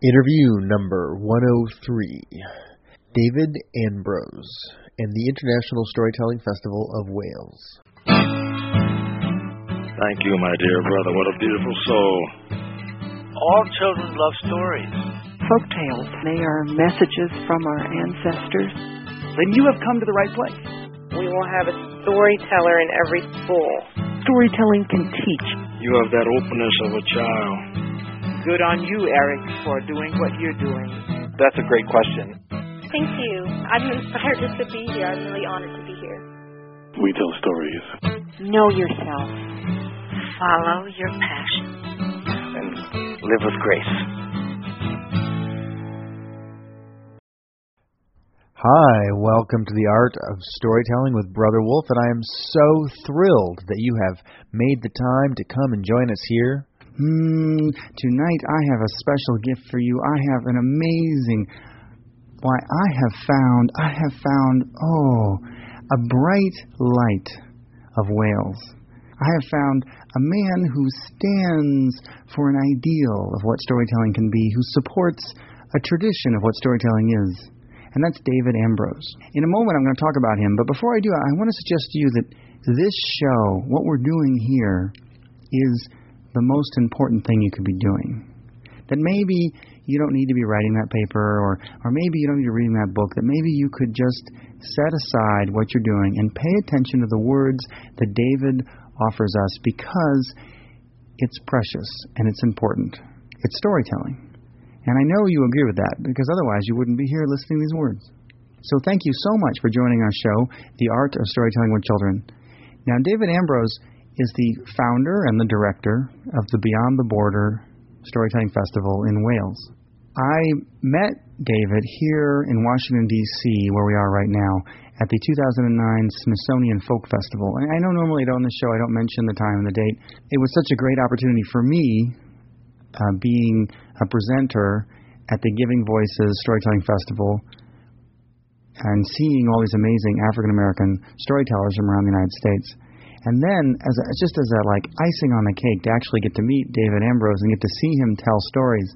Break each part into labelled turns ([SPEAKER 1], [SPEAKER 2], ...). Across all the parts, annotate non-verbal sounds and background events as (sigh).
[SPEAKER 1] Interview number 103 David Ambrose and the International Storytelling Festival of Wales.
[SPEAKER 2] Thank you, my dear brother. What a beautiful soul.
[SPEAKER 3] All children love stories.
[SPEAKER 4] Folk tales, they are messages from our ancestors.
[SPEAKER 5] Then you have come to the right place.
[SPEAKER 6] We will have a storyteller in every school.
[SPEAKER 4] Storytelling can teach.
[SPEAKER 2] You have that openness of a child.
[SPEAKER 5] Good on you, Eric, for doing what you're doing.
[SPEAKER 3] That's a great question.
[SPEAKER 7] Thank you. I'm inspired just to be here. I'm really honored to be here.
[SPEAKER 2] We tell stories.
[SPEAKER 4] Know yourself.
[SPEAKER 6] Follow your passion.
[SPEAKER 3] And live with grace.
[SPEAKER 1] Hi, welcome to the Art of Storytelling with Brother Wolf, and I am so thrilled that you have made the time to come and join us here.
[SPEAKER 8] Hmm, tonight I have a special gift for you. I have an amazing. Why, I have found, I have found, oh, a bright light of Wales. I have found a man who stands for an ideal of what storytelling can be, who supports a tradition of what storytelling is. And that's David Ambrose. In a moment, I'm going to talk about him, but before I do, I want to suggest to you that this show, what we're doing here, is the most important thing you could be doing. That maybe you don't need to be writing that paper, or, or maybe you don't need to be reading that book, that maybe you could just set aside what you're doing and pay attention to the words that David offers us because it's precious and it's important. It's storytelling. And I know you agree with that because otherwise you wouldn't be here listening to these words. So thank you so much for joining our show, The Art of Storytelling with Children. Now, David Ambrose is the founder and the director of the Beyond the Border Storytelling Festival in Wales. I met David here in Washington, D.C., where we are right now, at the 2009 Smithsonian Folk Festival. And I know normally on the show I don't mention the time and the date. It was such a great opportunity for me, uh, being a presenter at the Giving Voices Storytelling Festival and seeing all these amazing African American storytellers from around the United States. And then, as a, just as a like icing on the cake, to actually get to meet David Ambrose and get to see him tell stories,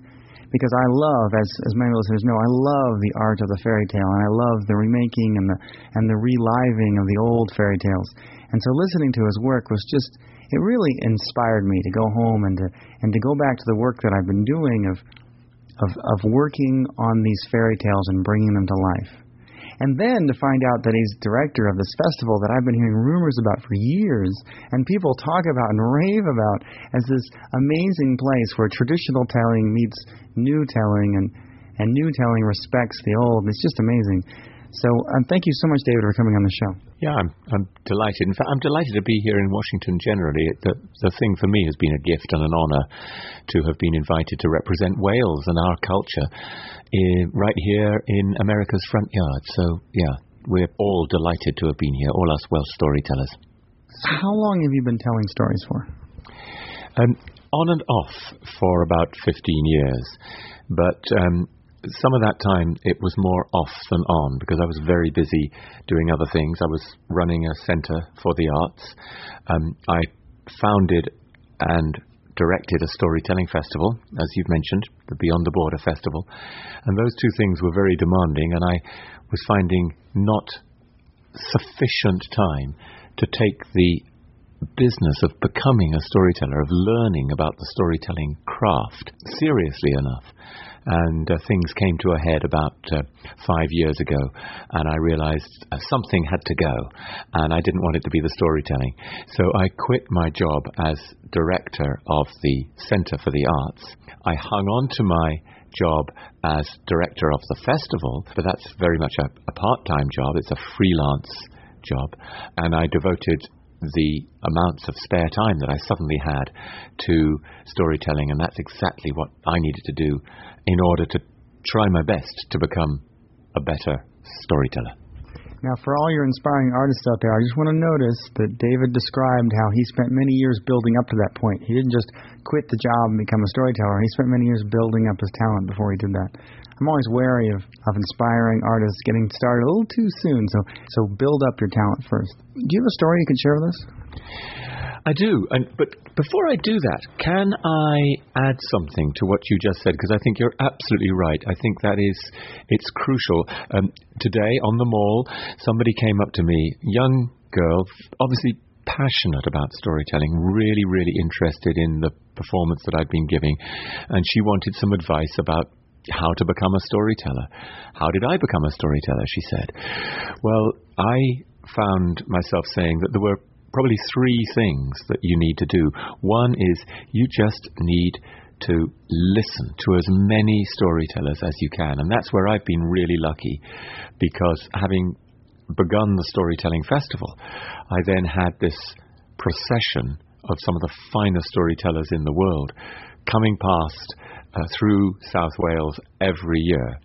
[SPEAKER 8] because I love, as as many listeners know, I love the art of the fairy tale, and I love the remaking and the and the reliving of the old fairy tales. And so, listening to his work was just it really inspired me to go home and to and to go back to the work that I've been doing of of of working on these fairy tales and bringing them to life. And then to find out that he's director of this festival that I've been hearing rumors about for years and people talk about and rave about as this amazing place where traditional telling meets new telling and, and new telling respects the old. It's just amazing. So um, thank you so much, David, for coming on the show.
[SPEAKER 9] Yeah, I'm, I'm delighted. In fact, I'm delighted to be here in Washington generally. The, the thing for me has been a gift and an honour to have been invited to represent Wales and our culture in, right here in America's front yard. So, yeah, we're all delighted to have been here, all us Welsh storytellers.
[SPEAKER 8] How long have you been telling stories for?
[SPEAKER 9] Um, on and off for about 15 years. But um, some of that time it was more off than on because I was very busy doing other things. I was running a centre for the arts. Um, I founded and directed a storytelling festival, as you've mentioned, the Beyond the Border Festival. And those two things were very demanding, and I was finding not sufficient time to take the business of becoming a storyteller, of learning about the storytelling craft seriously enough and uh, things came to a head about uh, five years ago, and I realized uh, something had to go, and I didn't want it to be the storytelling. So I quit my job as director of the Center for the Arts. I hung on to my job as director of the festival, but that's very much a, a part time job, it's a freelance job, and I devoted the amounts of spare time that I suddenly had to storytelling, and that's exactly what I needed to do in order to try my best to become a better storyteller.
[SPEAKER 8] Now, for all your inspiring artists out there, I just want to notice that David described how he spent many years building up to that point. He didn't just quit the job and become a storyteller. He spent many years building up his talent before he did that. I'm always wary of, of inspiring artists getting started a little too soon, so so build up your talent first. Do you have a story you can share with us?
[SPEAKER 9] I do, and but before I do that, can I add something to what you just said? Because I think you're absolutely right. I think that is it's crucial. Um, today on the mall, somebody came up to me, young girl, obviously passionate about storytelling, really, really interested in the performance that I'd been giving, and she wanted some advice about how to become a storyteller. How did I become a storyteller? She said. Well, I found myself saying that there were probably three things that you need to do. One is you just need to listen to as many storytellers as you can. And that's where I've been really lucky because having begun the Storytelling Festival, I then had this procession of some of the finest storytellers in the world coming past uh, through South Wales every year.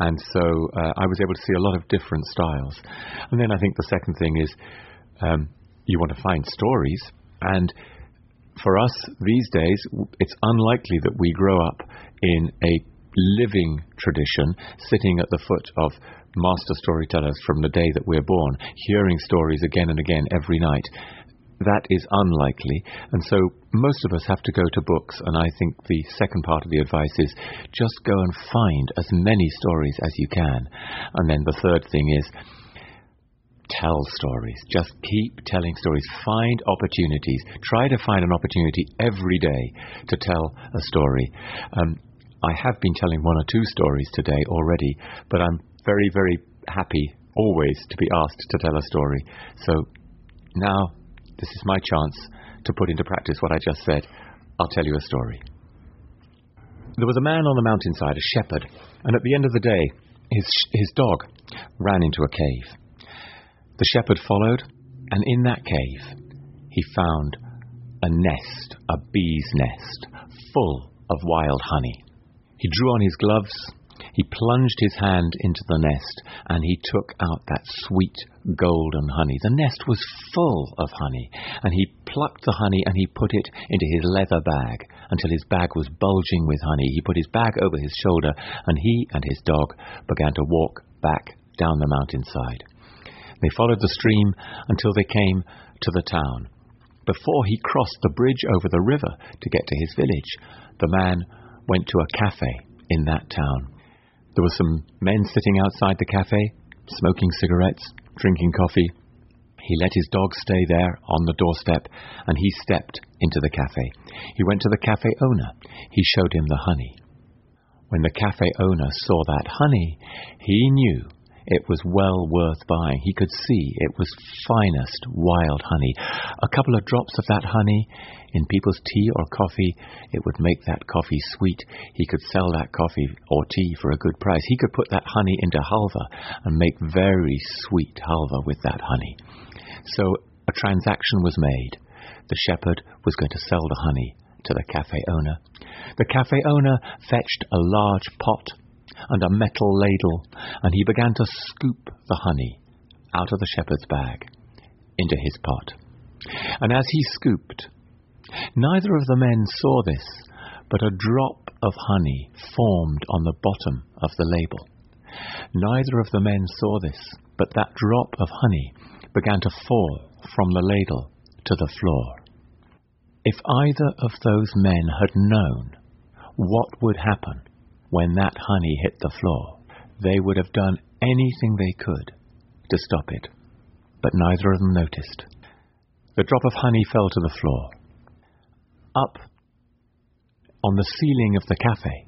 [SPEAKER 9] And so uh, I was able to see a lot of different styles. And then I think the second thing is um, you want to find stories. And for us these days, it's unlikely that we grow up in a living tradition, sitting at the foot of master storytellers from the day that we're born, hearing stories again and again every night. That is unlikely, and so most of us have to go to books. And I think the second part of the advice is just go and find as many stories as you can. And then the third thing is tell stories. Just keep telling stories. Find opportunities. Try to find an opportunity every day to tell a story. Um, I have been telling one or two stories today already, but I'm very, very happy always to be asked to tell a story. So now this is my chance to put into practice what I just said. I'll tell you a story. There was a man on the mountainside, a shepherd, and at the end of the day, his, his dog ran into a cave. The shepherd followed, and in that cave he found a nest, a bee's nest, full of wild honey. He drew on his gloves, he plunged his hand into the nest, and he took out that sweet golden honey. The nest was full of honey, and he plucked the honey and he put it into his leather bag until his bag was bulging with honey. He put his bag over his shoulder, and he and his dog began to walk back down the mountainside. They followed the stream until they came to the town. Before he crossed the bridge over the river to get to his village, the man went to a cafe in that town. There were some men sitting outside the cafe, smoking cigarettes, drinking coffee. He let his dog stay there on the doorstep and he stepped into the cafe. He went to the cafe owner. He showed him the honey. When the cafe owner saw that honey, he knew it was well worth buying. He could see it was finest wild honey. A couple of drops of that honey in people's tea or coffee, it would make that coffee sweet. He could sell that coffee or tea for a good price. He could put that honey into halva and make very sweet halva with that honey. So a transaction was made. The shepherd was going to sell the honey to the cafe owner. The cafe owner fetched a large pot and a metal ladle, and he began to scoop the honey out of the shepherd's bag into his pot. And as he scooped, neither of the men saw this, but a drop of honey formed on the bottom of the ladle. Neither of the men saw this, but that drop of honey began to fall from the ladle to the floor. If either of those men had known what would happen when that honey hit the floor, they would have done anything they could to stop it. But neither of them noticed. The drop of honey fell to the floor. Up on the ceiling of the cafe,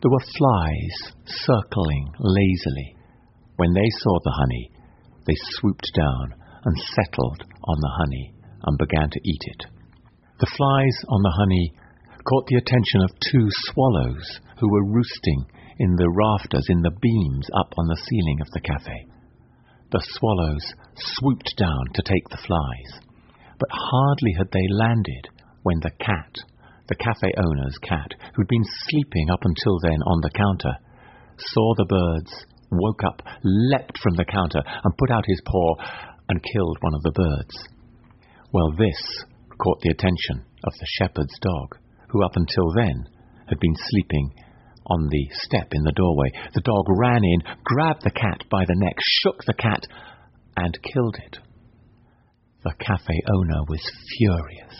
[SPEAKER 9] there were flies circling lazily. When they saw the honey, they swooped down and settled on the honey and began to eat it. The flies on the honey caught the attention of two swallows who were roosting in the rafters, in the beams up on the ceiling of the cafe. The swallows swooped down to take the flies, but hardly had they landed when the cat, the cafe owner's cat, who'd been sleeping up until then on the counter, saw the birds, woke up, leapt from the counter, and put out his paw and killed one of the birds. Well, this caught the attention of the shepherd's dog, who up until then had been sleeping on the step in the doorway. The dog ran in, grabbed the cat by the neck, shook the cat, and killed it. The cafe owner was furious.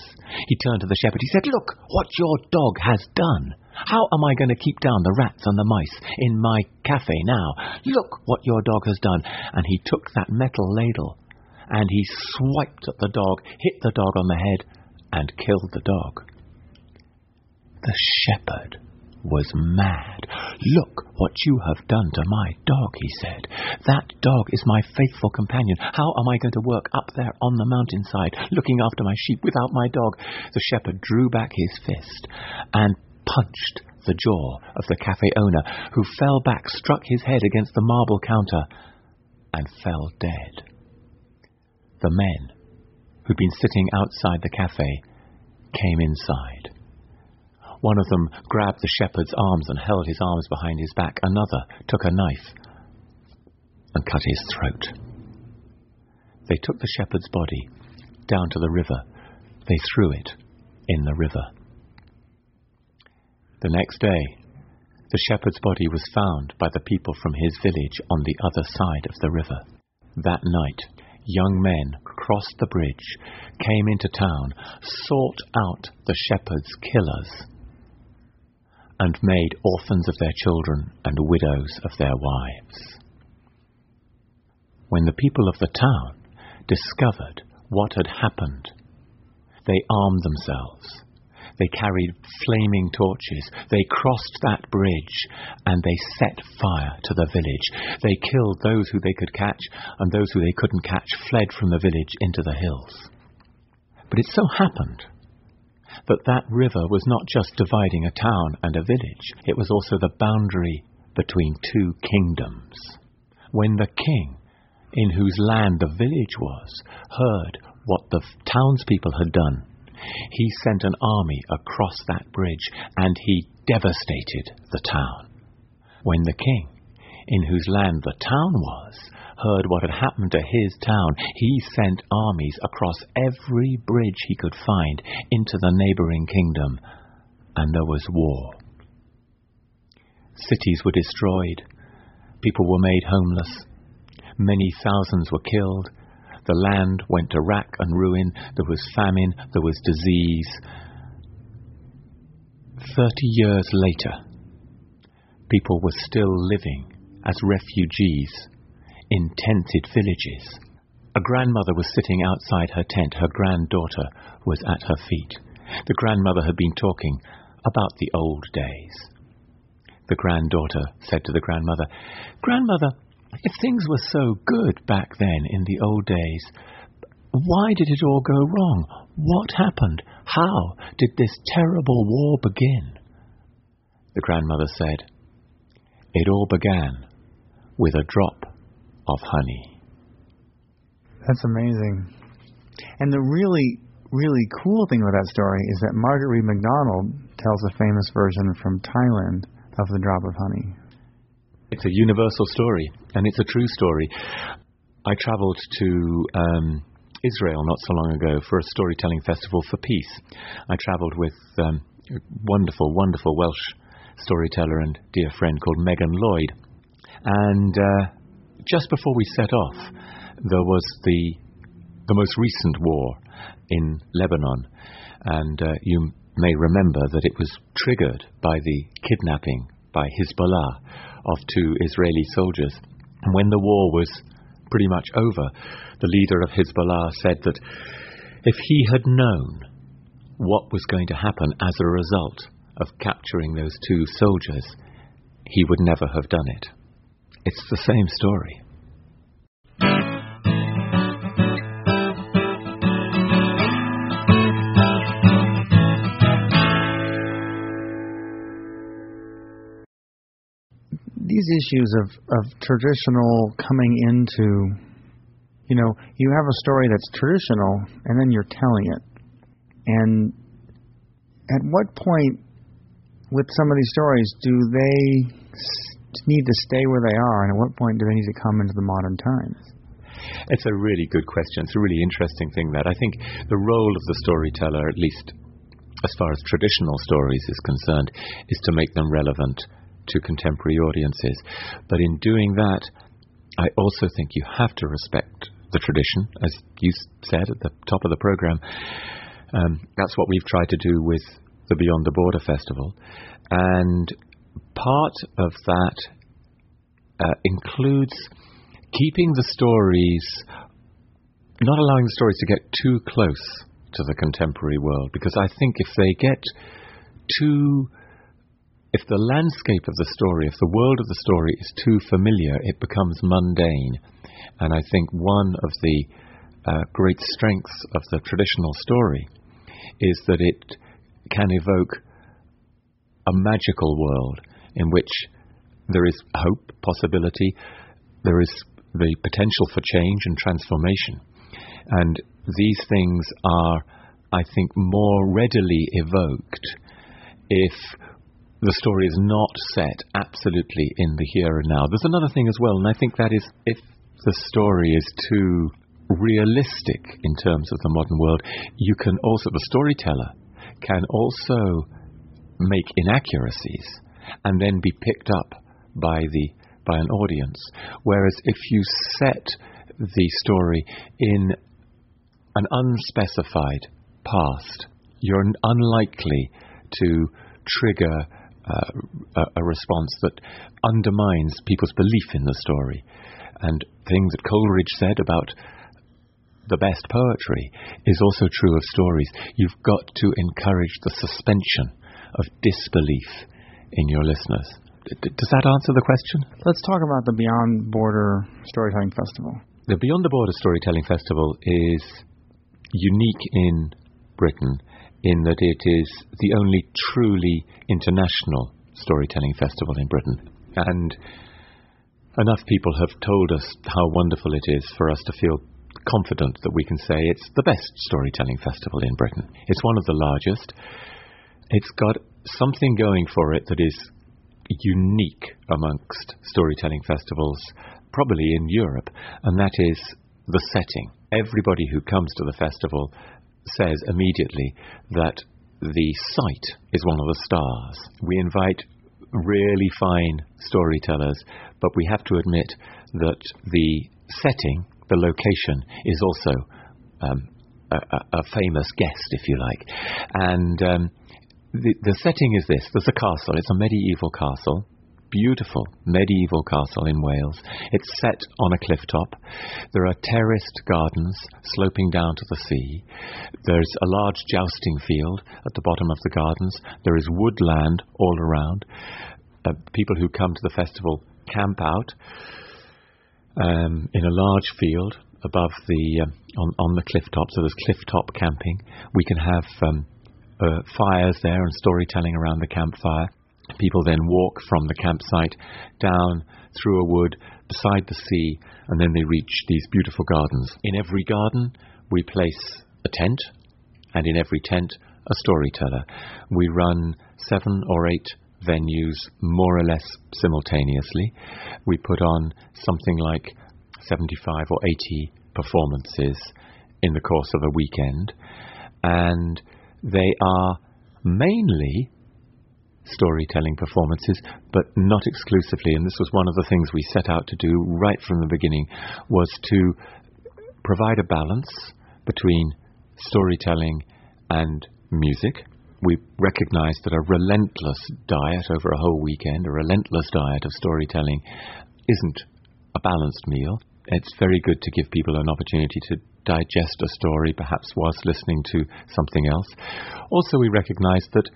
[SPEAKER 9] He turned to the shepherd. He said, Look what your dog has done. How am I going to keep down the rats and the mice in my cafe now? Look what your dog has done. And he took that metal ladle and he swiped at the dog, hit the dog on the head, and killed the dog. The shepherd was mad. Look what you have done to my dog, he said. That dog is my faithful companion. How am I going to work up there on the mountainside, looking after my sheep without my dog? The shepherd drew back his fist and punched the jaw of the cafe owner, who fell back, struck his head against the marble counter, and fell dead. The men who'd been sitting outside the cafe came inside. One of them grabbed the shepherd's arms and held his arms behind his back. Another took a knife and cut his throat. They took the shepherd's body down to the river. They threw it in the river. The next day, the shepherd's body was found by the people from his village on the other side of the river. That night, young men crossed the bridge, came into town, sought out the shepherd's killers, and made orphans of their children and widows of their wives. When the people of the town discovered what had happened, they armed themselves. They carried flaming torches. They crossed that bridge and they set fire to the village. They killed those who they could catch, and those who they couldn't catch fled from the village into the hills. But it so happened that that river was not just dividing a town and a village, it was also the boundary between two kingdoms. When the king, in whose land the village was, heard what the townspeople had done, he sent an army across that bridge and he devastated the town. When the king, in whose land the town was, heard what had happened to his town, he sent armies across every bridge he could find into the neighboring kingdom, and there was war. Cities were destroyed, people were made homeless, many thousands were killed, the land went to rack and ruin, there was famine, there was disease. Thirty years later, people were still living as refugees in tented villages. A grandmother was sitting outside her tent. Her granddaughter was at her feet. The grandmother had been talking about the old days. The granddaughter said to the grandmother, Grandmother, if things were so good back then in the old days, why did it all go wrong? What happened? How did this terrible war begin? The grandmother said, It all began with a drop of honey.
[SPEAKER 8] That's amazing. And the really, really cool thing about that story is that Margaret Read MacDonald tells a famous version from Thailand of the drop of honey.
[SPEAKER 9] It's a universal story, and it's a true story. I travelled to um, Israel not so long ago for a storytelling festival for peace. I travelled with um, a wonderful, wonderful Welsh storyteller and dear friend called Megan Lloyd. And uh, just before we set off, there was the the most recent war in Lebanon, and uh, you may remember that it was triggered by the kidnapping by Hezbollah of two Israeli soldiers. And when the war was pretty much over, the leader of Hezbollah said that if he had known what was going to happen as a result of capturing those two soldiers, he would never have done it. It's the same story.
[SPEAKER 8] These issues of, of traditional coming into, you know, you have a story that's traditional and then you're telling it. And at what point with some of these stories do they need to stay where they are, and at what point do they need to come into the modern times?
[SPEAKER 9] It's a really good question. It's a really interesting thing that I think the role of the storyteller, at least as far as traditional stories is concerned, is to make them relevant to contemporary audiences. But in doing that, I also think you have to respect the tradition, as you said at the top of the program. Um, that's what we've tried to do with the Beyond the Border Festival. And part of that uh, includes keeping the stories, not allowing the stories to get too close to the contemporary world, because I think if they get too if the landscape of the story, if the world of the story is too familiar, it becomes mundane. And I think one of the uh, great strengths of the traditional story is that it can evoke a magical world in which there is hope, possibility, there is the potential for change and transformation. And these things are, I think, more readily evoked if the story is not set absolutely in the here and now. There's another thing as well, and I think that is if the story is too realistic in terms of the modern world, you can also, the storyteller can also make inaccuracies and then be picked up by the by an audience. Whereas if you set the story in an unspecified past, you're unlikely to trigger uh, a, response that undermines people's belief in the story. And things that Coleridge said about the best poetry is also true of stories. You've got to encourage the suspension of disbelief in your listeners. does that answer the question?
[SPEAKER 8] Let's talk about the Beyond Border Storytelling Festival.
[SPEAKER 9] The Beyond the Border Storytelling Festival is unique in Britain in that it is the only truly international storytelling festival in Britain. And enough people have told us how wonderful it is for us to feel confident that we can say it's the best storytelling festival in Britain. It's one of the largest. It's got something going for it that is unique amongst storytelling festivals, probably in Europe, and that is the setting. Everybody who comes to the festival says immediately that the site is one of the stars. We invite really fine storytellers, but we have to admit that the setting, the location, is also um, a, a, famous guest, if you like. And um, the, setting is this there's a castle, it's a medieval castle beautiful medieval castle in Wales. It's set on a cliff top. There are terraced gardens sloping down to the sea. There's a large jousting field at the bottom of the gardens. There is woodland all around. Uh, people who come to the festival camp out um, in a large field above the um, on, on the cliff top. So there's cliff top camping. We can have um, uh, fires there and storytelling around the campfire. People then walk from the campsite down through a wood beside the sea, and then they reach these beautiful gardens. In every garden, we place a tent, and in every tent, a storyteller. We run seven or eight venues more or less simultaneously. We put on something like 75 or 80 performances in the course of a weekend, and they are mainly storytelling performances, but not exclusively. And this was one of the things we set out to do right from the beginning, was to provide a balance between storytelling and music. We recognized that a relentless diet over a whole weekend, a relentless diet of storytelling, isn't a balanced meal. It's very good to give people an opportunity to digest a story, perhaps whilst listening to something else. Also, we recognized that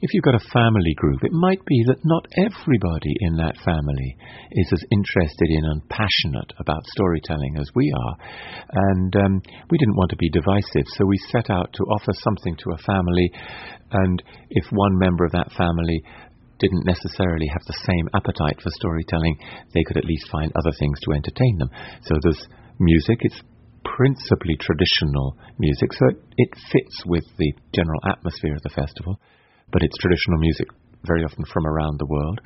[SPEAKER 9] if you've got a family group, it might be that not everybody in that family is as interested in and passionate about storytelling as we are. And um, we didn't want to be divisive, so we set out to offer something to a family. And if one member of that family didn't necessarily have the same appetite for storytelling, they could at least find other things to entertain them. So there's music, it's principally traditional music, so it, it fits with the general atmosphere of the festival but it's traditional music very often from around the world.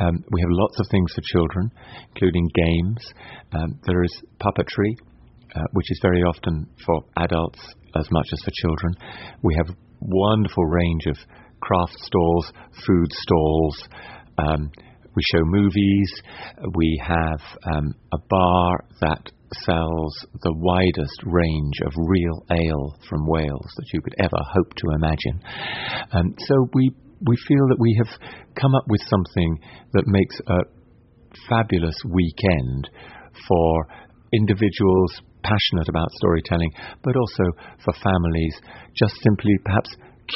[SPEAKER 9] Um, we have lots of things for children, including games. Um, there is puppetry, uh, which is very often for adults as much as for children. We have wonderful range of craft stalls, food stalls. Um, we show movies. We have um, a bar that sells the widest range of real ale from Wales that you could ever hope to imagine. Um, so we we feel that we have come up with something that makes a fabulous weekend for individuals passionate about storytelling, but also for families just simply perhaps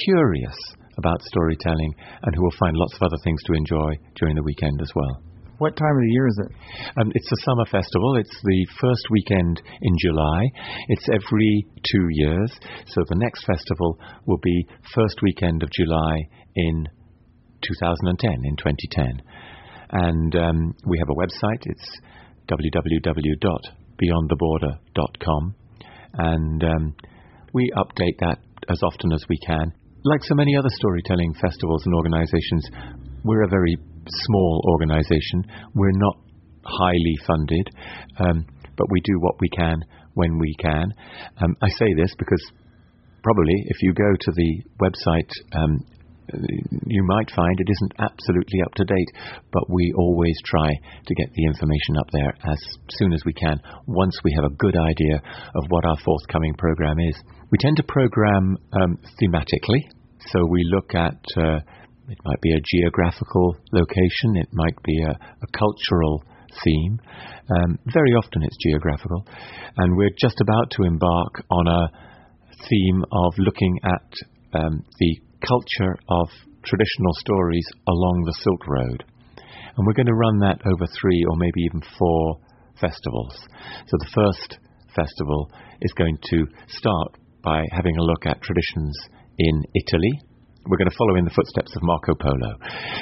[SPEAKER 9] curious about storytelling and who will find lots of other things to enjoy during the weekend as well.
[SPEAKER 8] What time of the year is it?
[SPEAKER 9] Um, it's a summer festival. It's the first weekend in July. It's every two years. So the next festival will be first weekend of July in 2010, in 2010. And um, we have a website. It's www.beyondtheborder.com. And um, we update that as often as we can. Like so many other storytelling festivals and organizations, we're a very small organization. We're not highly funded, um, but we do what we can when we can. Um, I say this because probably if you go to the website, um, you might find it isn't absolutely up to date, but we always try to get the information up there as soon as we can once we have a good idea of what our forthcoming program is. We tend to program um, thematically, so we look at uh, it might be a geographical location, it might be a, a cultural theme. Um, very often it's geographical, and we're just about to embark on a theme of looking at um, the culture of traditional stories along the Silk Road. And we're going to run that over three or maybe even four festivals. So the first festival is going to start by having a look at traditions in Italy. We're going to follow in the footsteps of Marco Polo.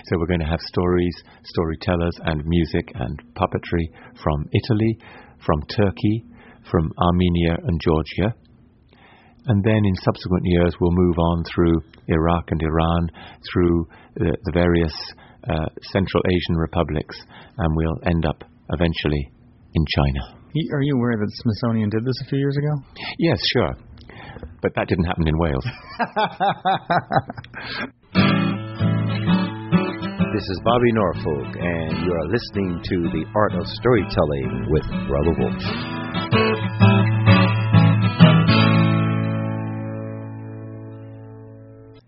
[SPEAKER 9] So we're going to have stories, storytellers, and music and puppetry from Italy, from Turkey, from Armenia and Georgia. And then in subsequent years, we'll move on through Iraq and Iran, through the, the various uh, Central Asian republics, and we'll end up eventually in China.
[SPEAKER 8] Are you aware that the Smithsonian did this a few years ago?
[SPEAKER 9] Yes, sure. But that didn't happen in Wales. (laughs)
[SPEAKER 1] This is Bobby Norfolk, and you are listening to The Art of Storytelling with Brother Wolf.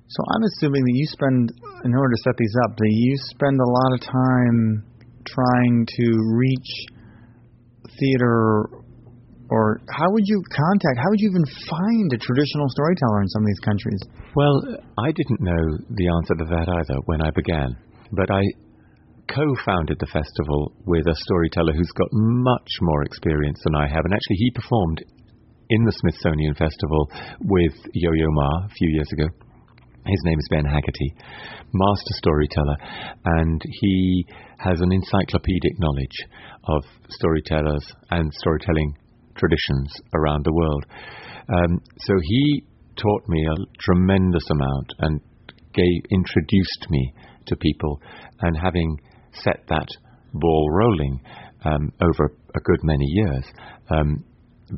[SPEAKER 8] So I'm assuming that you spend, in order to set these up, that you spend a lot of time trying to reach theater, or how would you contact, how would you even find a traditional storyteller in some of these countries?
[SPEAKER 9] Well, I didn't know the answer to that either when I began, but I co-founded the festival with a storyteller who's got much more experience than I have, and actually he performed in the Smithsonian Festival with Yo-Yo Ma a few years ago. His name is Ben Haggerty, master storyteller, and he has an encyclopedic knowledge of storytellers and storytelling traditions around the world. Um, so he taught me a tremendous amount and gave, introduced me to people, and having set that ball rolling um, over a good many years, um,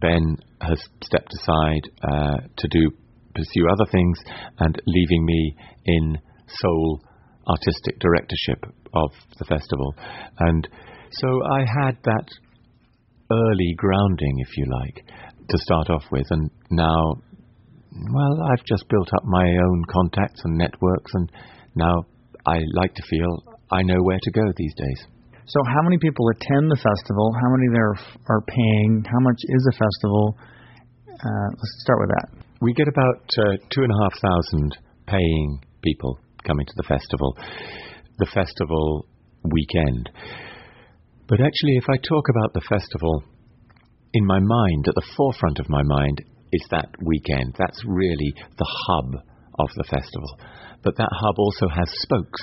[SPEAKER 9] Ben has stepped aside uh, to do pursue other things and leaving me in sole artistic directorship of the festival. And so I had that early grounding, if you like, to start off with, and now, well, I've just built up my own contacts and networks, and now I like to feel I know where to go these days.
[SPEAKER 8] So, how many people attend the festival? How many there are paying? How much is a festival? Uh, let's start with that.
[SPEAKER 9] We get about uh, two and a half thousand paying people coming to the festival, the festival weekend. But actually, if I talk about the festival, in my mind, at the forefront of my mind, is that weekend. That's really the hub of the festival. But that hub also has spokes,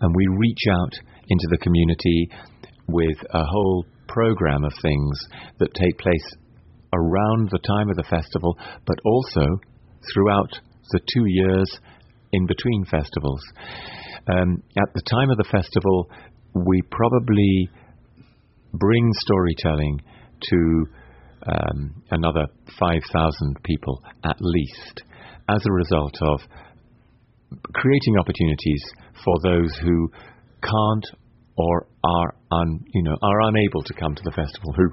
[SPEAKER 9] and we reach out into the community with a whole program of things that take place around the time of the festival, but also throughout the two years in between festivals. Um, at the time of the festival, we probably bring storytelling to um, another 5,000 people at least as a result of creating opportunities for those who can't or are un, you know are unable to come to the festival who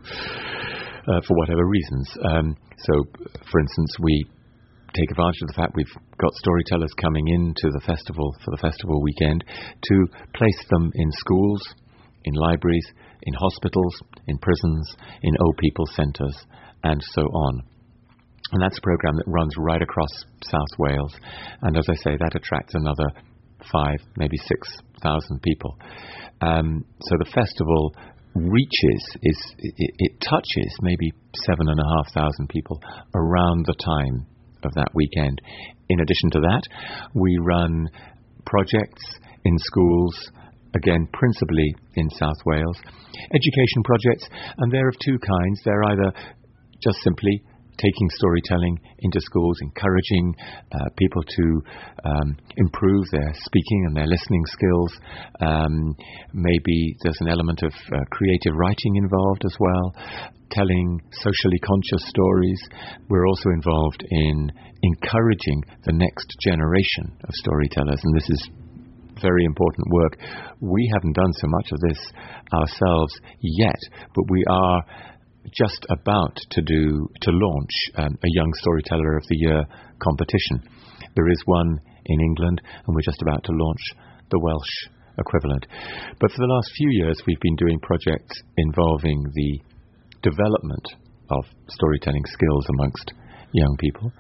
[SPEAKER 9] uh, for whatever reasons. Um, so, for instance, we take advantage of the fact we've got storytellers coming into the festival for the festival weekend to place them in schools, in libraries, in hospitals, in prisons, in old people centres, and so on. And that's a program that runs right across South Wales. And as I say, that attracts another five, maybe six thousand people. Um, so the festival reaches is it, it touches maybe seven and a half thousand people around the time of that weekend. In addition to that, we run projects in schools, again, principally in South Wales, education projects, and they're of two kinds. They're either just simply taking storytelling into schools, encouraging uh, people to um, improve their speaking and their listening skills. Um, maybe there's an element of uh, creative writing involved as well, telling socially conscious stories. We're also involved in encouraging the next generation of storytellers, and this is very important work. We haven't done so much of this ourselves yet, but we are just about to do to launch um, a Young Storyteller of the Year competition. There is one in England, and we're just about to launch the Welsh equivalent. But for the last few years, we've been doing projects involving the development of storytelling skills amongst young people.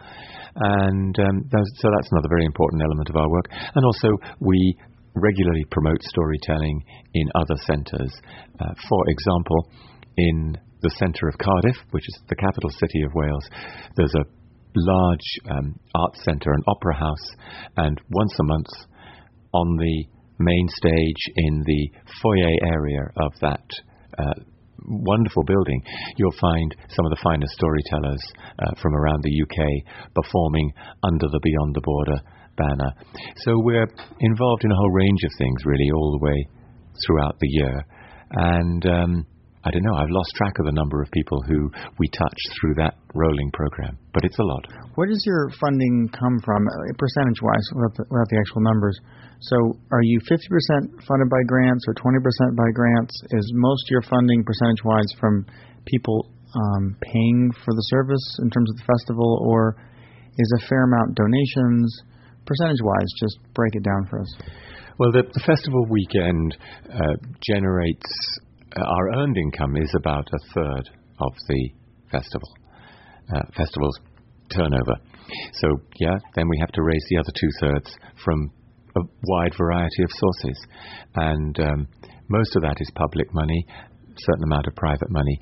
[SPEAKER 9] And um, that's, so that's another very important element of our work. And also, we regularly promote storytelling in other centres. Uh, for example, in the centre of Cardiff, which is the capital city of Wales, there's a large um, art centre, an opera house, and once a month on the main stage in the foyer area of that uh, wonderful building, you'll find some of the finest storytellers uh, from around the UK performing under the Beyond the Border banner. So we're involved in a whole range of things, really, all the way throughout the year. And um, I don't know, I've lost track of the number of people who we touch through that rolling program, but it's a lot.
[SPEAKER 8] Where does your funding come from, uh, percentage wise, without the, without the actual numbers? So, are you 50% funded by grants or 20% by grants? Is most of your funding percentage wise from people um, paying for the service in terms of the festival, or is a fair amount donations? Percentage wise, just break it down for us.
[SPEAKER 9] Well, the, the festival weekend uh, generates uh, our earned income is about a third of the festival uh, festival's turnover. So yeah, then we have to raise the other two thirds from a wide variety of sources, and um, most of that is public money, certain amount of private money.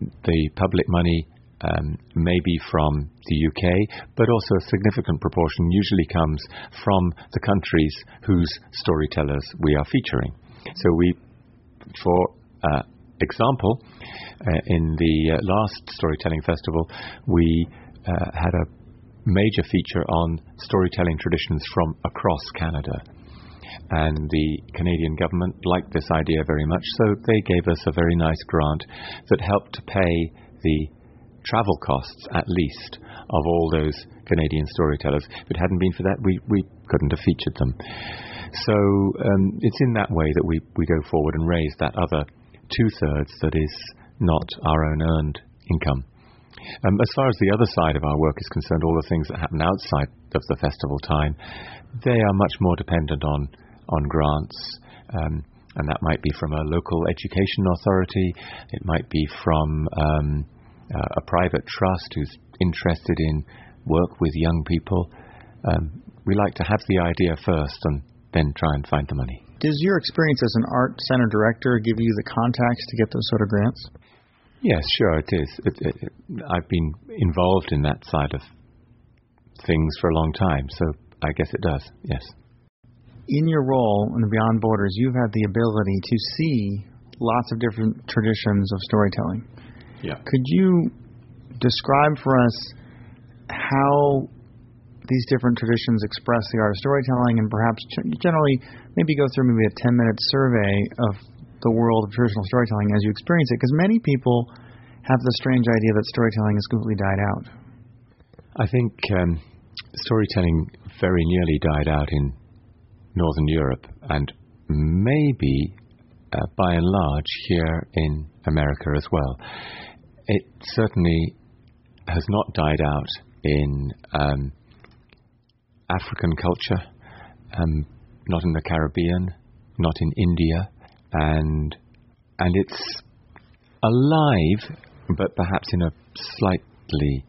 [SPEAKER 9] The public money um, may from the UK, but also a significant proportion usually comes from the countries whose storytellers we are featuring. So we, for uh, example, uh, in the uh, last storytelling festival, we had a major feature on storytelling traditions from across Canada. And the Canadian government liked this idea very much, so they gave us a very nice grant that helped to pay the travel costs, at least, of all those Canadian storytellers. If it hadn't been for that, we, we couldn't have featured them. So um, it's in that way that we, we go forward and raise that other two thirds that is not our own earned income. Um, as far as the other side of our work is concerned, all the things that happen outside of the festival time, they are much more dependent on on grants, um, and that might be from a local education authority, it might be from um, uh, a private trust who's interested in work with young people. Um, we like to have the idea first and then try and find the money.
[SPEAKER 8] Does your experience as an art center director give you the contacts to get those sort of grants?
[SPEAKER 9] Yes, sure, it is. It, it, it, I've been involved in that side of things for a long time, so I guess it does, yes.
[SPEAKER 8] In your role in Beyond Borders, you've had the ability to see lots of different traditions of storytelling.
[SPEAKER 9] Yeah.
[SPEAKER 8] Could you describe for us how these different traditions express the art of storytelling and perhaps generally maybe go through maybe a 10 minute survey of the world of traditional storytelling as you experience it because many people have the strange idea that storytelling has completely died out.
[SPEAKER 9] I think um, storytelling very nearly died out in Northern Europe and maybe uh, by and large here in America as well. It certainly has not died out in um, African culture, um, not in the Caribbean, not in India, and and it's alive, but perhaps in a slightly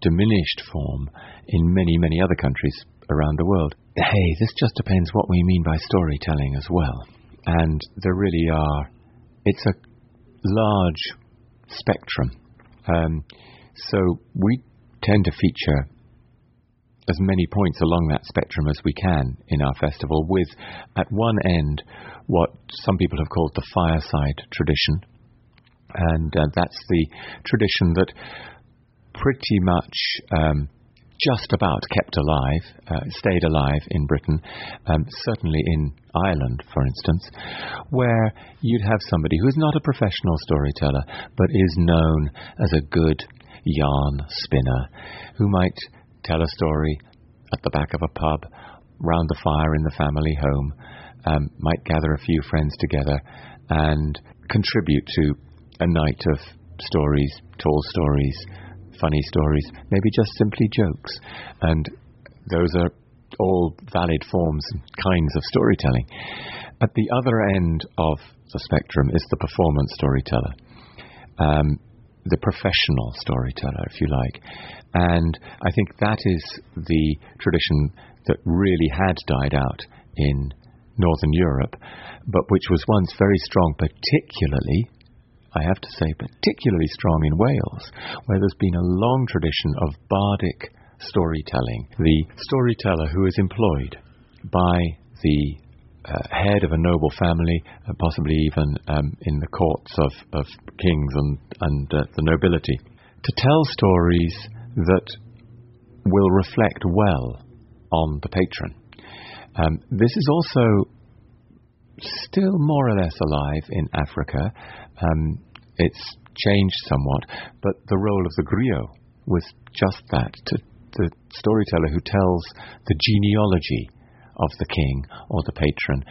[SPEAKER 9] diminished form in many many other countries around the world. Hey, this just depends what we mean by storytelling as well, and there really are. It's a large spectrum. Um, so we tend to feature as many points along that spectrum as we can in our festival, with at one end what some people have called the fireside tradition. And uh, that's the tradition that pretty much um, just about kept alive, uh, stayed alive in Britain, um, certainly in Ireland, for instance, where you'd have somebody who is not a professional storyteller, but is known as a good yarn spinner, who might tell a story at the back of a pub, round the fire in the family home, um, might gather a few friends together and contribute to a night of stories, tall stories, funny stories, maybe just simply jokes. And those are all valid forms and kinds of storytelling. At the other end of the spectrum is the performance storyteller, um, the professional storyteller, if you like. And I think that is the tradition that really had died out in Northern Europe, but which was once very strong, particularly I have to say, particularly strong in Wales, where there's been a long tradition of bardic storytelling. The storyteller who is employed by the uh, head of a noble family, uh, possibly even um, in the courts of, of kings and, and uh, the nobility, to tell stories that will reflect well on the patron. Um, this is also still more or less alive in Africa. Um, it's changed somewhat, but the role of the griot was just that to the storyteller who tells the genealogy of the king or the patron.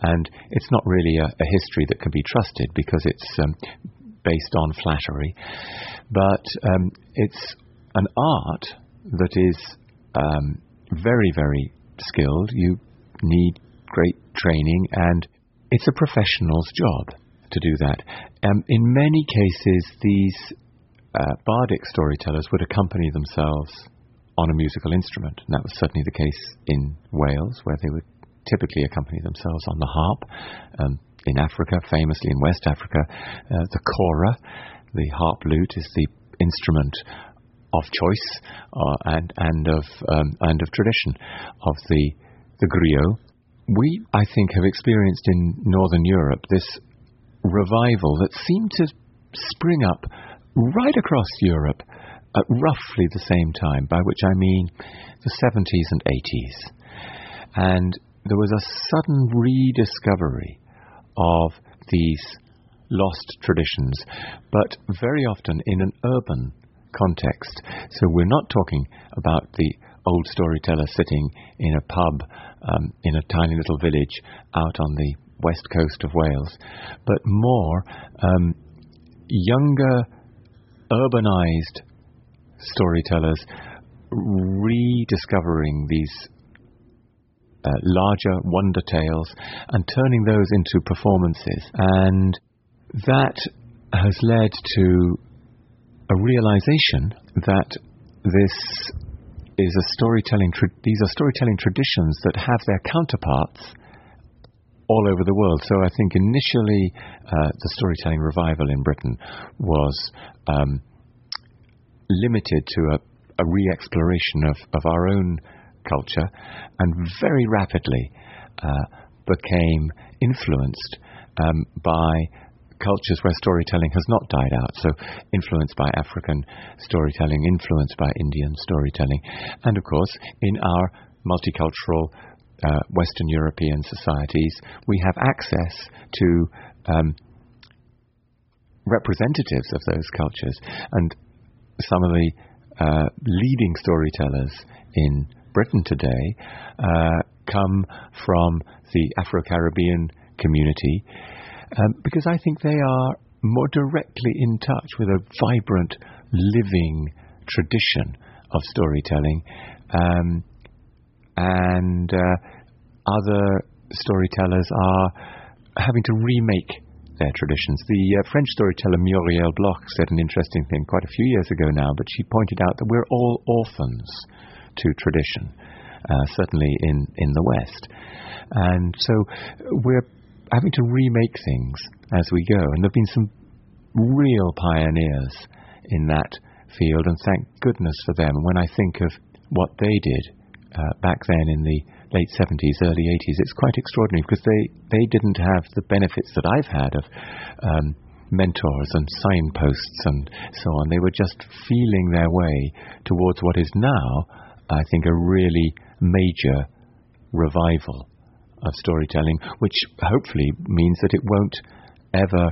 [SPEAKER 9] And it's not really a, a history that can be trusted because it's um, based on flattery, but um, it's an art that is um, very, very skilled. You need great training, and it's a professional's job to do that. Um, in many cases, these uh, bardic storytellers would accompany themselves on a musical instrument, and that was certainly the case in Wales, where they would typically accompany themselves on the harp. Um, in Africa, famously in West Africa, uh, the kora, the harp lute, is the instrument of choice uh, and and of um, and of tradition of the the griot. We, I think, have experienced in Northern Europe this revival that seemed to spring up right across Europe at roughly the same time, by which I mean the 70s and 80s. And there was a sudden rediscovery of these lost traditions, but very often in an urban context. So we're not talking about the old storyteller sitting in a pub um, in a tiny little village out on the west coast of Wales, but more um, younger, urbanized storytellers rediscovering these uh, larger wonder tales and turning those into performances. And that has led to a realization that this is a storytelling. Tra- these are storytelling traditions that have their counterparts all over the world. So I think initially uh, the storytelling revival in Britain was um, limited to a, a re exploration of, of our own culture and very rapidly uh, became influenced um, by cultures where storytelling has not died out. So, influenced by African storytelling, influenced by Indian storytelling, and of course, in our multicultural uh, Western European societies, we have access to um, representatives of those cultures. And some of the uh, leading storytellers in Britain today uh, come from the Afro Caribbean community um, because I think they are more directly in touch with a vibrant, living tradition of storytelling. Um, and uh, other storytellers are having to remake their traditions. The uh, French storyteller Muriel Bloch said an interesting thing quite a few years ago now, but she pointed out that we're all orphans to tradition, uh, certainly in, in the West. And so we're having to remake things as we go. And there have been some real pioneers in that field, and thank goodness for them. When I think of what they did uh, back then in the late 70s, early 80s, it's quite extraordinary because they, they didn't have the benefits that I've had of um, mentors and signposts and so on. They were just feeling their way towards what is now, I think, a really major revival of storytelling, which hopefully means that it won't ever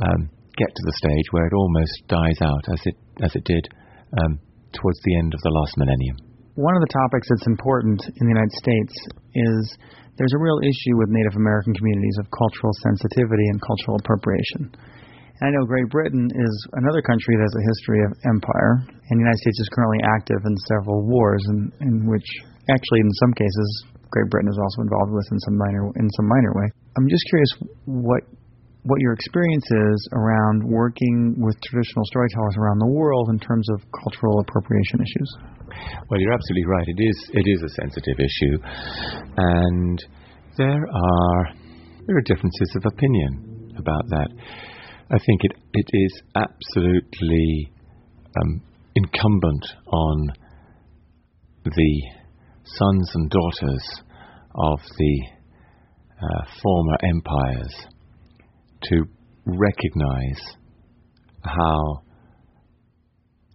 [SPEAKER 9] um, get to the stage where it almost dies out as it as it did um, towards the end of the last millennium.
[SPEAKER 8] One of the topics that's important in the United States is there's a real issue with Native American communities of cultural sensitivity and cultural appropriation. And I know Great Britain is another country that has a history of empire, and the United States is currently active in several wars, in, in which actually in some cases Great Britain is also involved with in some minor in some minor way. I'm just curious what what your experience is around working with traditional storytellers around the world in terms of cultural appropriation issues.
[SPEAKER 9] Well, you're absolutely right. It is it is a sensitive issue, and there are there are differences of opinion about that. I think it it is absolutely um, incumbent on the sons and daughters of the uh, former empires to recognize how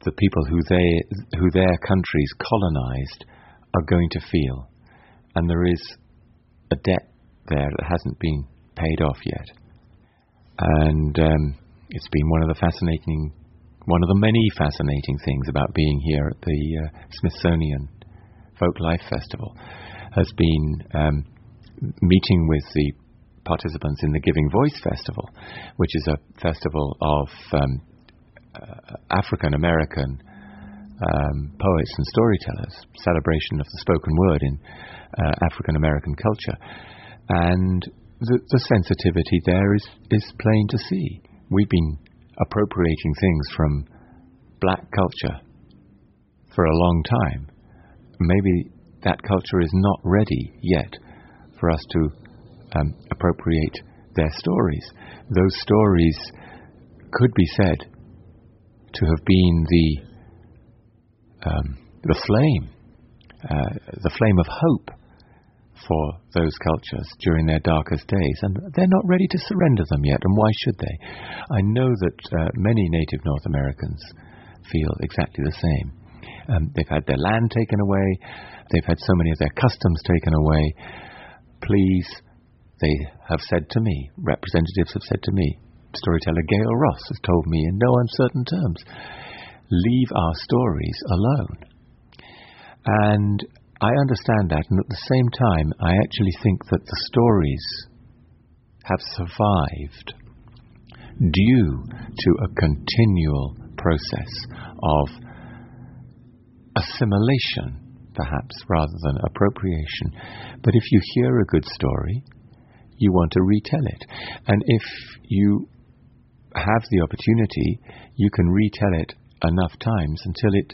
[SPEAKER 9] the people who they who their countries colonized are going to feel, and there is a debt there that hasn't been paid off yet, and um, it's been one of the fascinating, one of the many fascinating things about being here at the uh, Smithsonian Folklife Festival, has been um, meeting with the participants in the Giving Voice Festival, which is a festival of um, uh, African American um, poets and storytellers, celebration of the spoken word in uh, African American culture. And the, the, sensitivity there is, is plain to see. We've been appropriating things from black culture for a long time. Maybe that culture is not ready yet for us to um, appropriate their stories. Those stories could be said to have been the um, the flame, uh, the flame of hope for those cultures during their darkest days, and they're not ready to surrender them yet. And why should they? I know that uh, many Native North Americans feel exactly the same. Um, they've had their land taken away. They've had so many of their customs taken away. Please they have said to me, representatives have said to me, storyteller Gayle Ross has told me in no uncertain terms, leave our stories alone. And I understand that, and at the same time, I actually think that the stories have survived due to a continual process of assimilation, perhaps, rather than appropriation. But if you hear a good story, you want to retell it. And if you have the opportunity, you can retell it enough times until it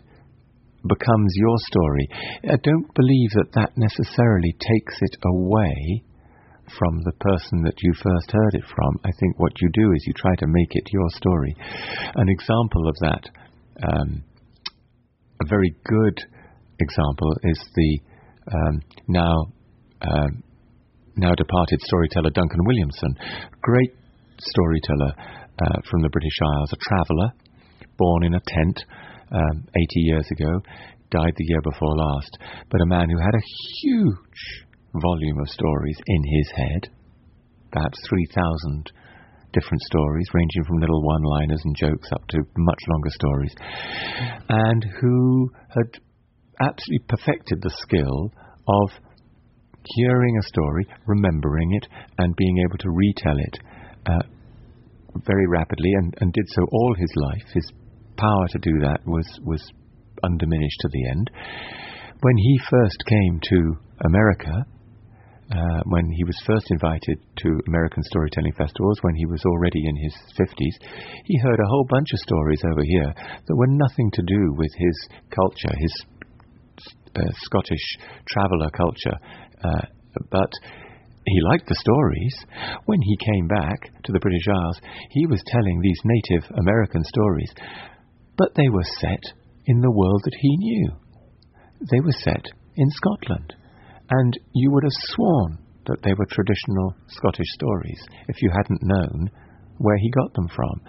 [SPEAKER 9] becomes your story. I don't believe that that necessarily takes it away from the person that you first heard it from. I think what you do is you try to make it your story. An example of that, um, a very good example, is the um, now um, now departed storyteller Duncan Williamson, great storyteller uh, from the British Isles, a traveller, born in a tent um, 80 years ago, died the year before last, but a man who had a huge volume of stories in his head, perhaps 3,000 different stories, ranging from little one liners and jokes up to much longer stories, and who had absolutely perfected the skill of hearing a story, remembering it, and being able to retell it uh, very rapidly and, and did so all his life. His power to do that was, was undiminished to the end. When he first came to America, uh, when he was first invited to American storytelling festivals, when he was already in his 50s, he heard a whole bunch of stories over here that were nothing to do with his culture, his uh, Scottish traveller culture. Uh, but he liked the stories. When he came back to the British Isles, he was telling these native American stories, but they were set in the world that he knew. They were set in Scotland. And you would have sworn that they were traditional Scottish stories if you hadn't known where he got them from.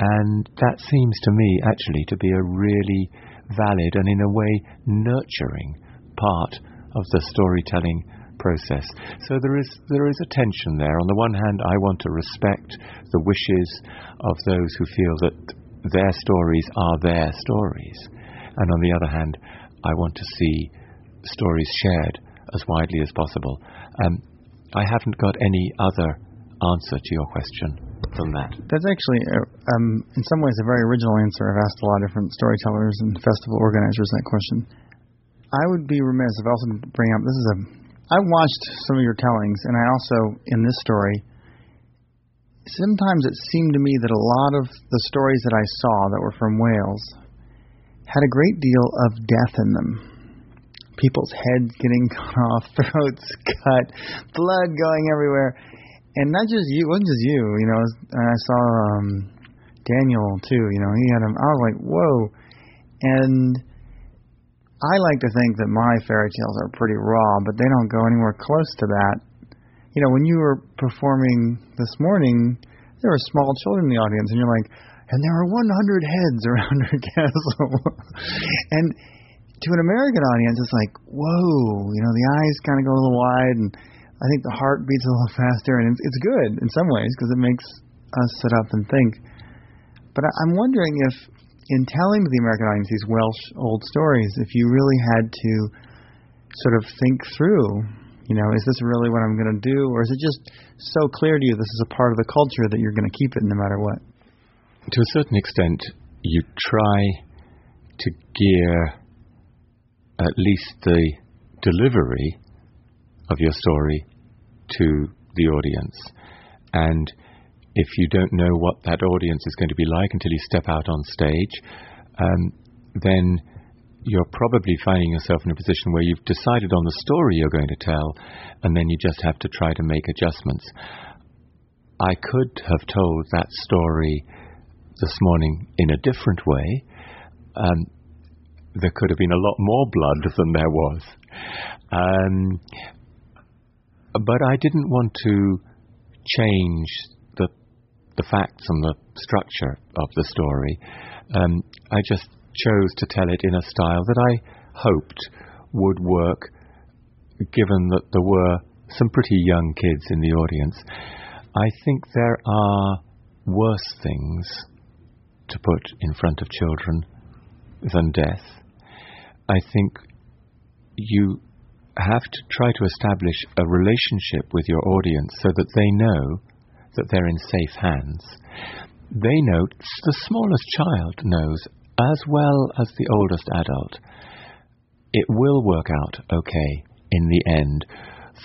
[SPEAKER 9] And that seems to me actually to be a really valid and, in a way, nurturing part of the storytelling process. So there is there is a tension there. On the one hand, I want to respect the wishes of those who feel that their stories are their stories, and on the other hand, I want to see stories shared as widely as possible. Um, I haven't got any other answer to your question than that.
[SPEAKER 8] That's actually, uh, um, in some ways, a very original answer. I've asked a lot of different storytellers and festival organizers that question. I would be remiss if I also bring up this is a. I watched some of your tellings, and I also, in this story, sometimes it seemed to me that a lot of the stories that I saw that were from Wales had a great deal of death in them people's heads getting (laughs) cut off, throats cut, blood going everywhere, and not just you. It wasn't just you. You know, I saw um, Daniel too. You know, he had him. I was like, whoa, and. I like to think that my fairy tales are pretty raw, but they don't go anywhere close to that. You know, when you were performing this morning, there were small children in the audience, and you're like, and there were 100 heads around her (laughs) castle. and to an American audience, it's like, whoa, you know, the eyes kind of go a little wide, and I think the heart beats a little (laughs) faster, and it's, it's good in some ways because it makes us sit up and think. But I, I'm wondering if, in telling the American audience these Welsh old stories, if you really had to sort of think through, you know, is this really what I'm going to do, or is it just so clear to you this is a part of the culture that you're going to keep it no matter what?
[SPEAKER 9] To a certain extent, you try to gear at least the delivery of your story to the audience. And if you don't know what that audience is going to be like until you step out on stage, um, then you're probably finding yourself in a position where you've decided on the story you're going to tell, and then you just have to try to make adjustments. I could have told that story this morning in a different way. Um, there could have been a lot more blood (laughs) than there was. Um, but I didn't want to change the facts and the structure of the story. Um, I just chose to tell it in a style that I hoped would work, given that there were some pretty young kids in the audience. I think there are worse things to put in front of children than death. I think you have to try to establish a relationship with your audience so that they know that they're in safe hands. They know, the smallest child knows as well as the oldest adult. It will work out okay in the end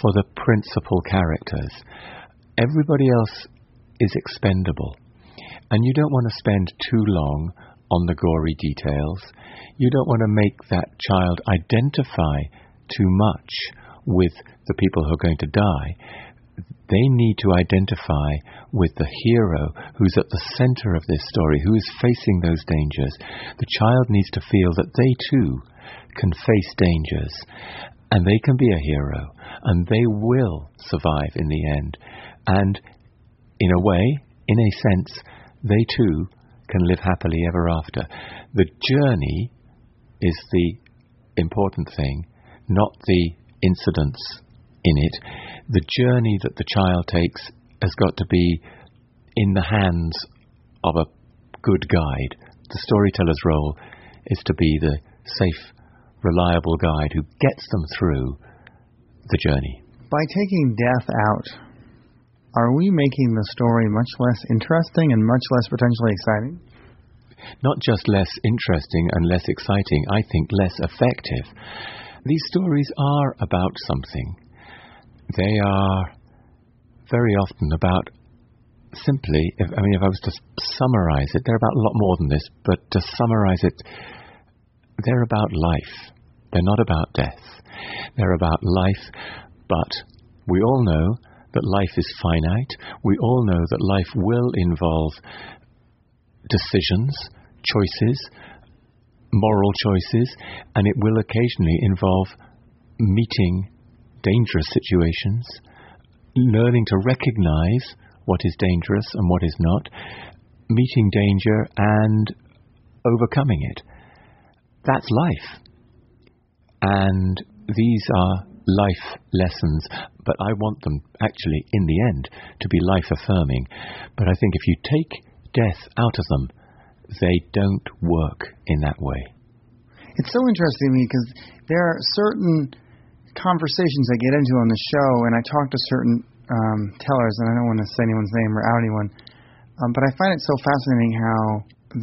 [SPEAKER 9] for the principal characters. Everybody else is expendable. And you don't want to spend too long on the gory details. You don't want to make that child identify too much with the people who are going to die. They need to identify with the hero who's at the center of this story, who is facing those dangers. The child needs to feel that they too can face dangers and they can be a hero and they will survive in the end. And in a way, in a sense, they too can live happily ever after. The journey is the important thing, not the incidents in it. The journey that the child takes has got to be in the hands of a good guide. The storyteller's role is to be the safe, reliable guide who gets them through the journey.
[SPEAKER 8] By taking death out are we making the story much less interesting and much less potentially exciting?
[SPEAKER 9] Not just less interesting and less exciting, I think less effective. These stories are about something. They are very often about simply, if, I mean, if I was to summarize it, they're about a lot more than this, but to summarize it, they're about life. They're not about death. They're about life, but we all know that life is finite. We all know that life will involve decisions, choices, moral choices, and it will occasionally involve meeting dangerous situations, learning to recognize what is dangerous and what is not, meeting danger and overcoming it. That's life. And these are life lessons, but I want them actually, in the end, to be life affirming. But I think if you take death out of them, they don't work in that way.
[SPEAKER 8] It's so interesting to me because there are certain conversations I get into on the show, and I talk to certain um, tellers, and I don't want to say anyone's name or out anyone, um, but I find it so fascinating how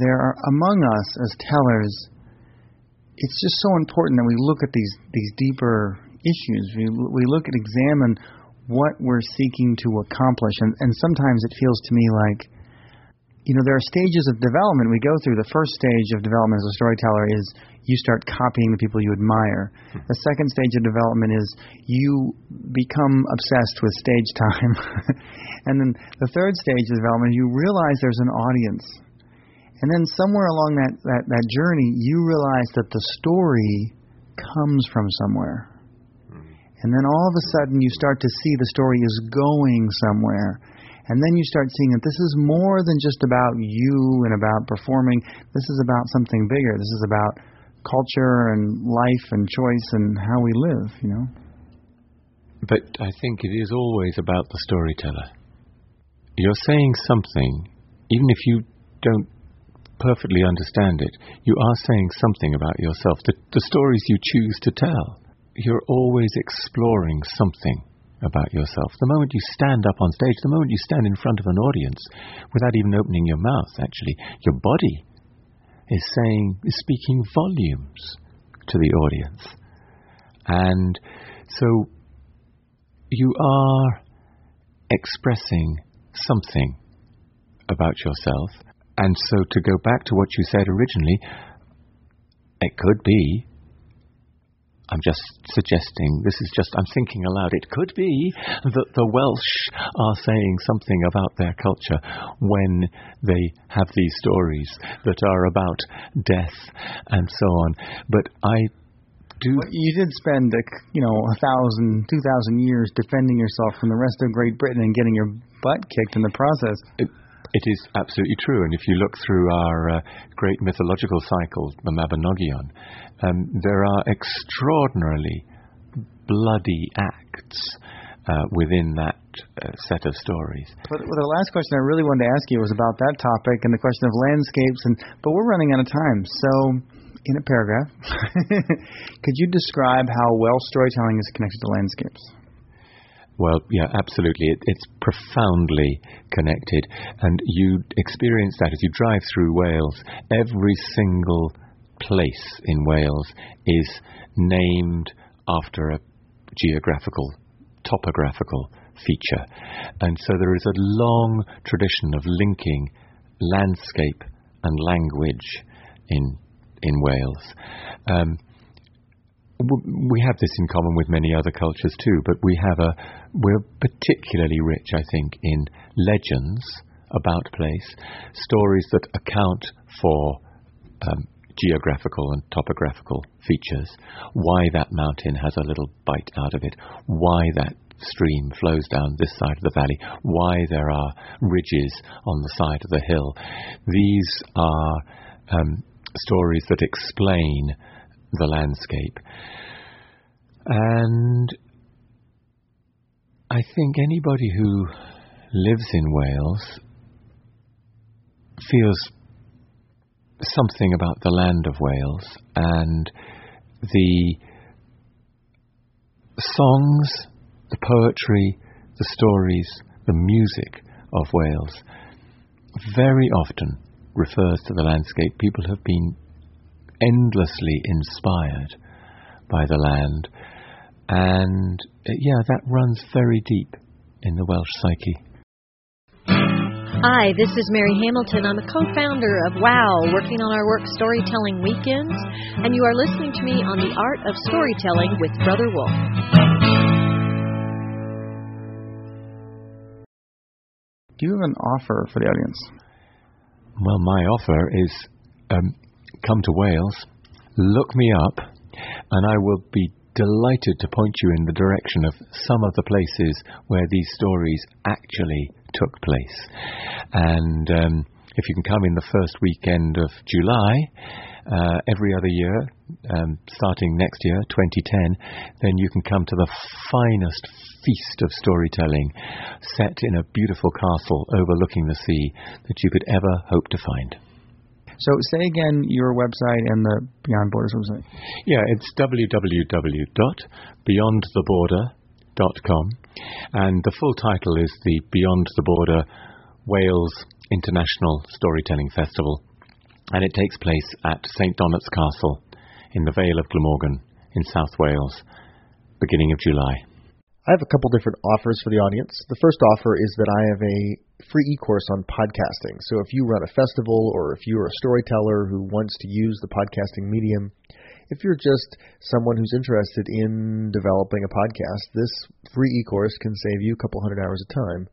[SPEAKER 8] there are among us as tellers. It's just so important that we look at these these deeper issues. We we look at examine what we're seeking to accomplish, and and sometimes it feels to me like you know, there are stages of development we go through. The first stage of development as a storyteller is you start copying the people you admire. Hmm. The second stage of development is you become obsessed with stage time. (laughs) and then the third stage of development, you realize there's an audience. And then somewhere along that, that, that journey, you realize that the story comes from somewhere. Hmm. And then all of a sudden, you start to see the story is going somewhere. And then you start seeing that this is more than just about you and about performing. This is about something bigger. This is about culture and life and choice and how we live, you know.
[SPEAKER 9] But I think it is always about the storyteller. You're saying something, even if you don't perfectly understand it, you are saying something about yourself. The, the stories you choose to tell, you're always exploring something about yourself. The moment you stand up on stage, the moment you stand in front of an audience, without even opening your mouth, actually, your body is saying, is speaking volumes to the audience. And so you are expressing something about yourself. And so to go back to what you said originally, it could be I'm just suggesting, this is just, I'm thinking aloud, it could be that the Welsh are saying something about their culture when they have these stories that are about death and so on. But I do.
[SPEAKER 8] Well, you did spend, a, you know, a thousand, two thousand years defending yourself from the rest of Great Britain and getting your butt kicked in the process.
[SPEAKER 9] It, it is absolutely true, and if you look through our uh, great mythological cycle, the Mabinogion, um, there are extraordinarily bloody acts uh, within that uh, set of stories.
[SPEAKER 8] Well, the last question I really wanted to ask you was about that topic and the question of landscapes, and but we're running out of time, so. In a paragraph, (laughs) could you describe how well storytelling is connected to landscapes?
[SPEAKER 9] Well, yeah, absolutely. It, it's profoundly connected. And you experience that as you drive through Wales. Every single place in Wales is named after a geographical, topographical feature. And so there is a long tradition of linking landscape and language in, in Wales. Um, we have this in common with many other cultures too, but we have a we're particularly rich, I think, in legends about place, stories that account for um, geographical and topographical features, why that mountain has a little bite out of it, why that stream flows down this side of the valley, why there are ridges on the side of the hill. These are um, stories that explain the landscape. And I think anybody who lives in Wales feels something about the land of Wales and the songs, the poetry, the stories, the music of Wales, very often refers to the landscape. People have been endlessly inspired by the land, and uh, yeah, that runs very deep in the Welsh psyche.
[SPEAKER 10] Hi, this is Mary Hamilton. I'm a co founder of WOW, working on our work Storytelling Weekends, and you are listening to me on the art of storytelling with Brother Wolf.
[SPEAKER 8] Do you have an offer for the audience?
[SPEAKER 9] Well, my offer is um, come to Wales, look me up, and I will be delighted to point you in the direction of some of the places where these stories actually took place. And um, if you can come in the first weekend of July, uh, every other year, um, starting next year, 2010, then you can come to the finest feast of storytelling set in a beautiful castle overlooking the sea that you could ever hope to find.
[SPEAKER 8] So say again your website and the Beyond Borders website.
[SPEAKER 9] Yeah, it's www.beyondtheborder.com, and the full title is the Beyond the Border Wales International Storytelling Festival, and it takes place at St Donat's Castle in the Vale of Glamorgan in South Wales, beginning of July.
[SPEAKER 1] I have a couple different offers for the audience. The first offer is that I have a free e-course on podcasting. So if you run a festival or if you're a storyteller who wants to use the podcasting medium, if you're just someone who's interested in developing a podcast, this free e-course can save you a couple hundred hours of time.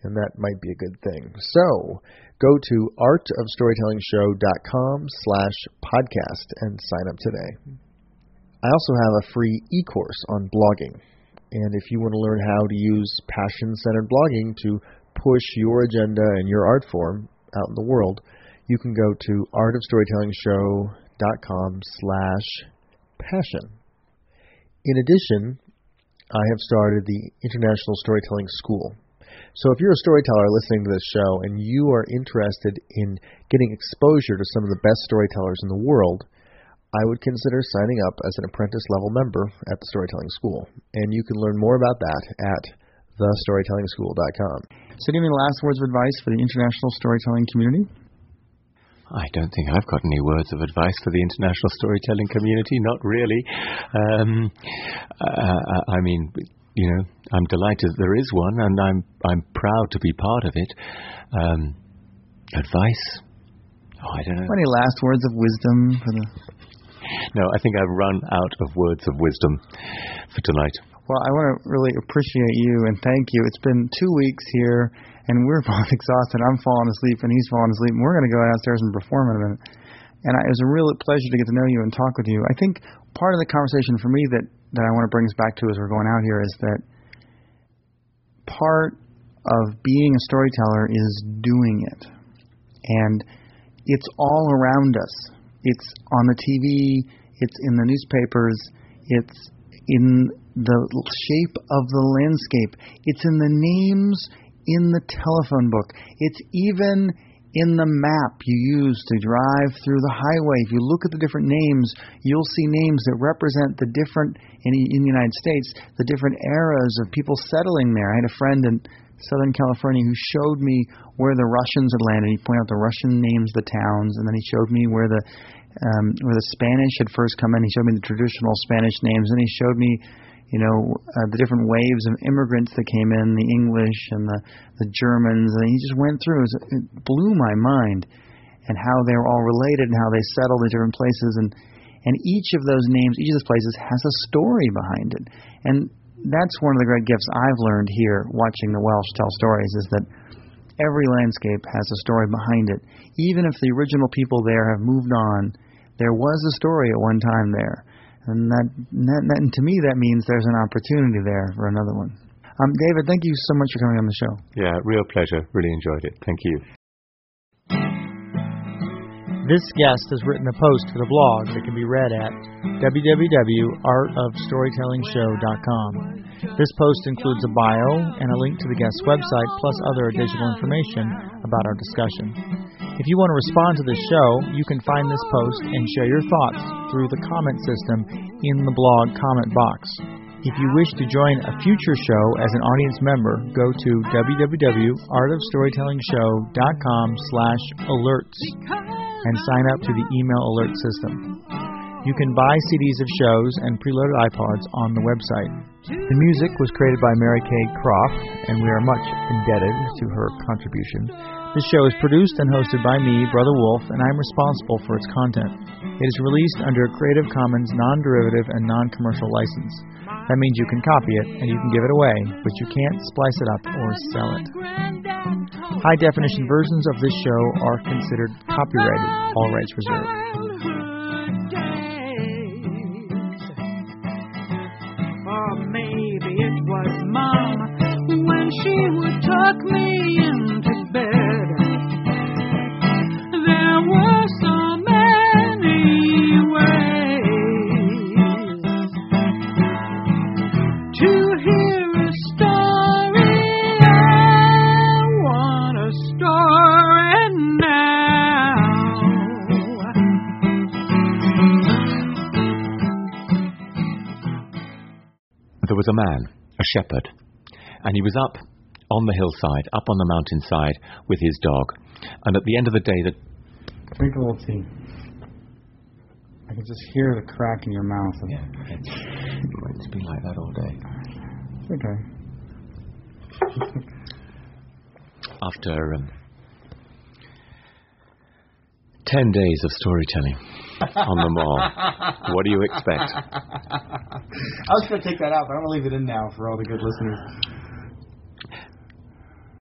[SPEAKER 1] And that might be a good thing. So go to artofstorytellingshow.com slash podcast and sign up today. I also have a free e-course on blogging. And if you want to learn how to use passion centered blogging to push your agenda and your art form out in the world, you can go to artofstorytellingshow.com slash passion. In addition, I have started the International Storytelling School. So if you're a storyteller listening to this show and you are interested in getting exposure to some of the best storytellers in the world, I would consider signing up as an apprentice level member at the Storytelling School. And you can learn more about that at thestorytellingschool.com.
[SPEAKER 8] So, do you have any last words of advice for the international storytelling community?
[SPEAKER 9] I don't think I've got any words of advice for the international storytelling community. Not really. Um, uh, I mean, you know, I'm delighted that there is one, and I'm I'm proud to be part of it. Um, advice? Oh, I don't know.
[SPEAKER 8] Any last words of wisdom for the
[SPEAKER 9] no, I think I've run out of words of wisdom for tonight.
[SPEAKER 8] Well, I want to really appreciate you and thank you. It's been two weeks here, and we're (laughs) both exhausted. I'm falling asleep, and he's falling asleep. And we're going to go downstairs and perform in a minute. And it was a real pleasure to get to know you and talk with you. I think part of the conversation for me that, that I want to bring us back to as we're going out here is that part of being a storyteller is doing it. And it's all around us it's on the TV, it's in the newspapers, it's in the shape of the landscape, it's in the names in the telephone book, it's even in the map you use to drive through the highway. If you look at the different names, you'll see names that represent the different in, in the United States, the different eras of people settling there. I had a friend in Southern California who showed me where the Russians had landed. He pointed out the Russian names, the towns, and then he showed me where the um, where the Spanish had first come in. He showed me the traditional Spanish names, and he showed me, you know, uh, the different waves of immigrants that came in, the English and the the Germans, and he just went through. It, was, it blew my mind, and how they were all related and how they settled in different places, and and each of those names, each of those places has a story behind it, and that's one of the great gifts I've learned here watching the Welsh tell stories is that every landscape has a story behind it. Even if the original people there have moved on, there was a story at one time there. And that, that, that and to me, that means there's an opportunity there for another one. Um, David, thank you so much for coming on the show.
[SPEAKER 9] Yeah, real pleasure. Really enjoyed it. Thank you.
[SPEAKER 11] This guest has written a post for the blog that can be read at www.artofstorytellingshow.com. This post includes a bio and a link to the guest's website, plus other additional information about our discussion. If you want to respond to this show, you can find this post and share your thoughts through the comment system in the blog comment box.
[SPEAKER 8] If you wish to join a future show as an audience member, go to www.artofstorytellingshow.com slash alerts and sign up to the email alert system. You can buy CDs of shows and preloaded iPods on the website. The music was created by Mary Kay Croft, and we are much indebted to her contribution. This show is produced and hosted by me, Brother Wolf, and I'm responsible for its content. It is released under a Creative Commons non derivative and non commercial license. That means you can copy it and you can give it away, but you can't splice it up or sell it. High definition versions of this show are considered copyrighted, all rights reserved.
[SPEAKER 12] Maybe it was mom when she would me
[SPEAKER 9] was a man, a shepherd, and he was up on the hillside, up on the mountainside with his dog. And at the end of the day, the
[SPEAKER 13] Drink a little tea. I can just hear the crack in your mouth.
[SPEAKER 9] Yeah, it's, it's been like that all day.
[SPEAKER 13] It's okay. (laughs)
[SPEAKER 9] After um, ten days of storytelling on the mall, what do you expect? (laughs)
[SPEAKER 13] I was going to take that out, but I'm going to leave it in now for all the good listeners.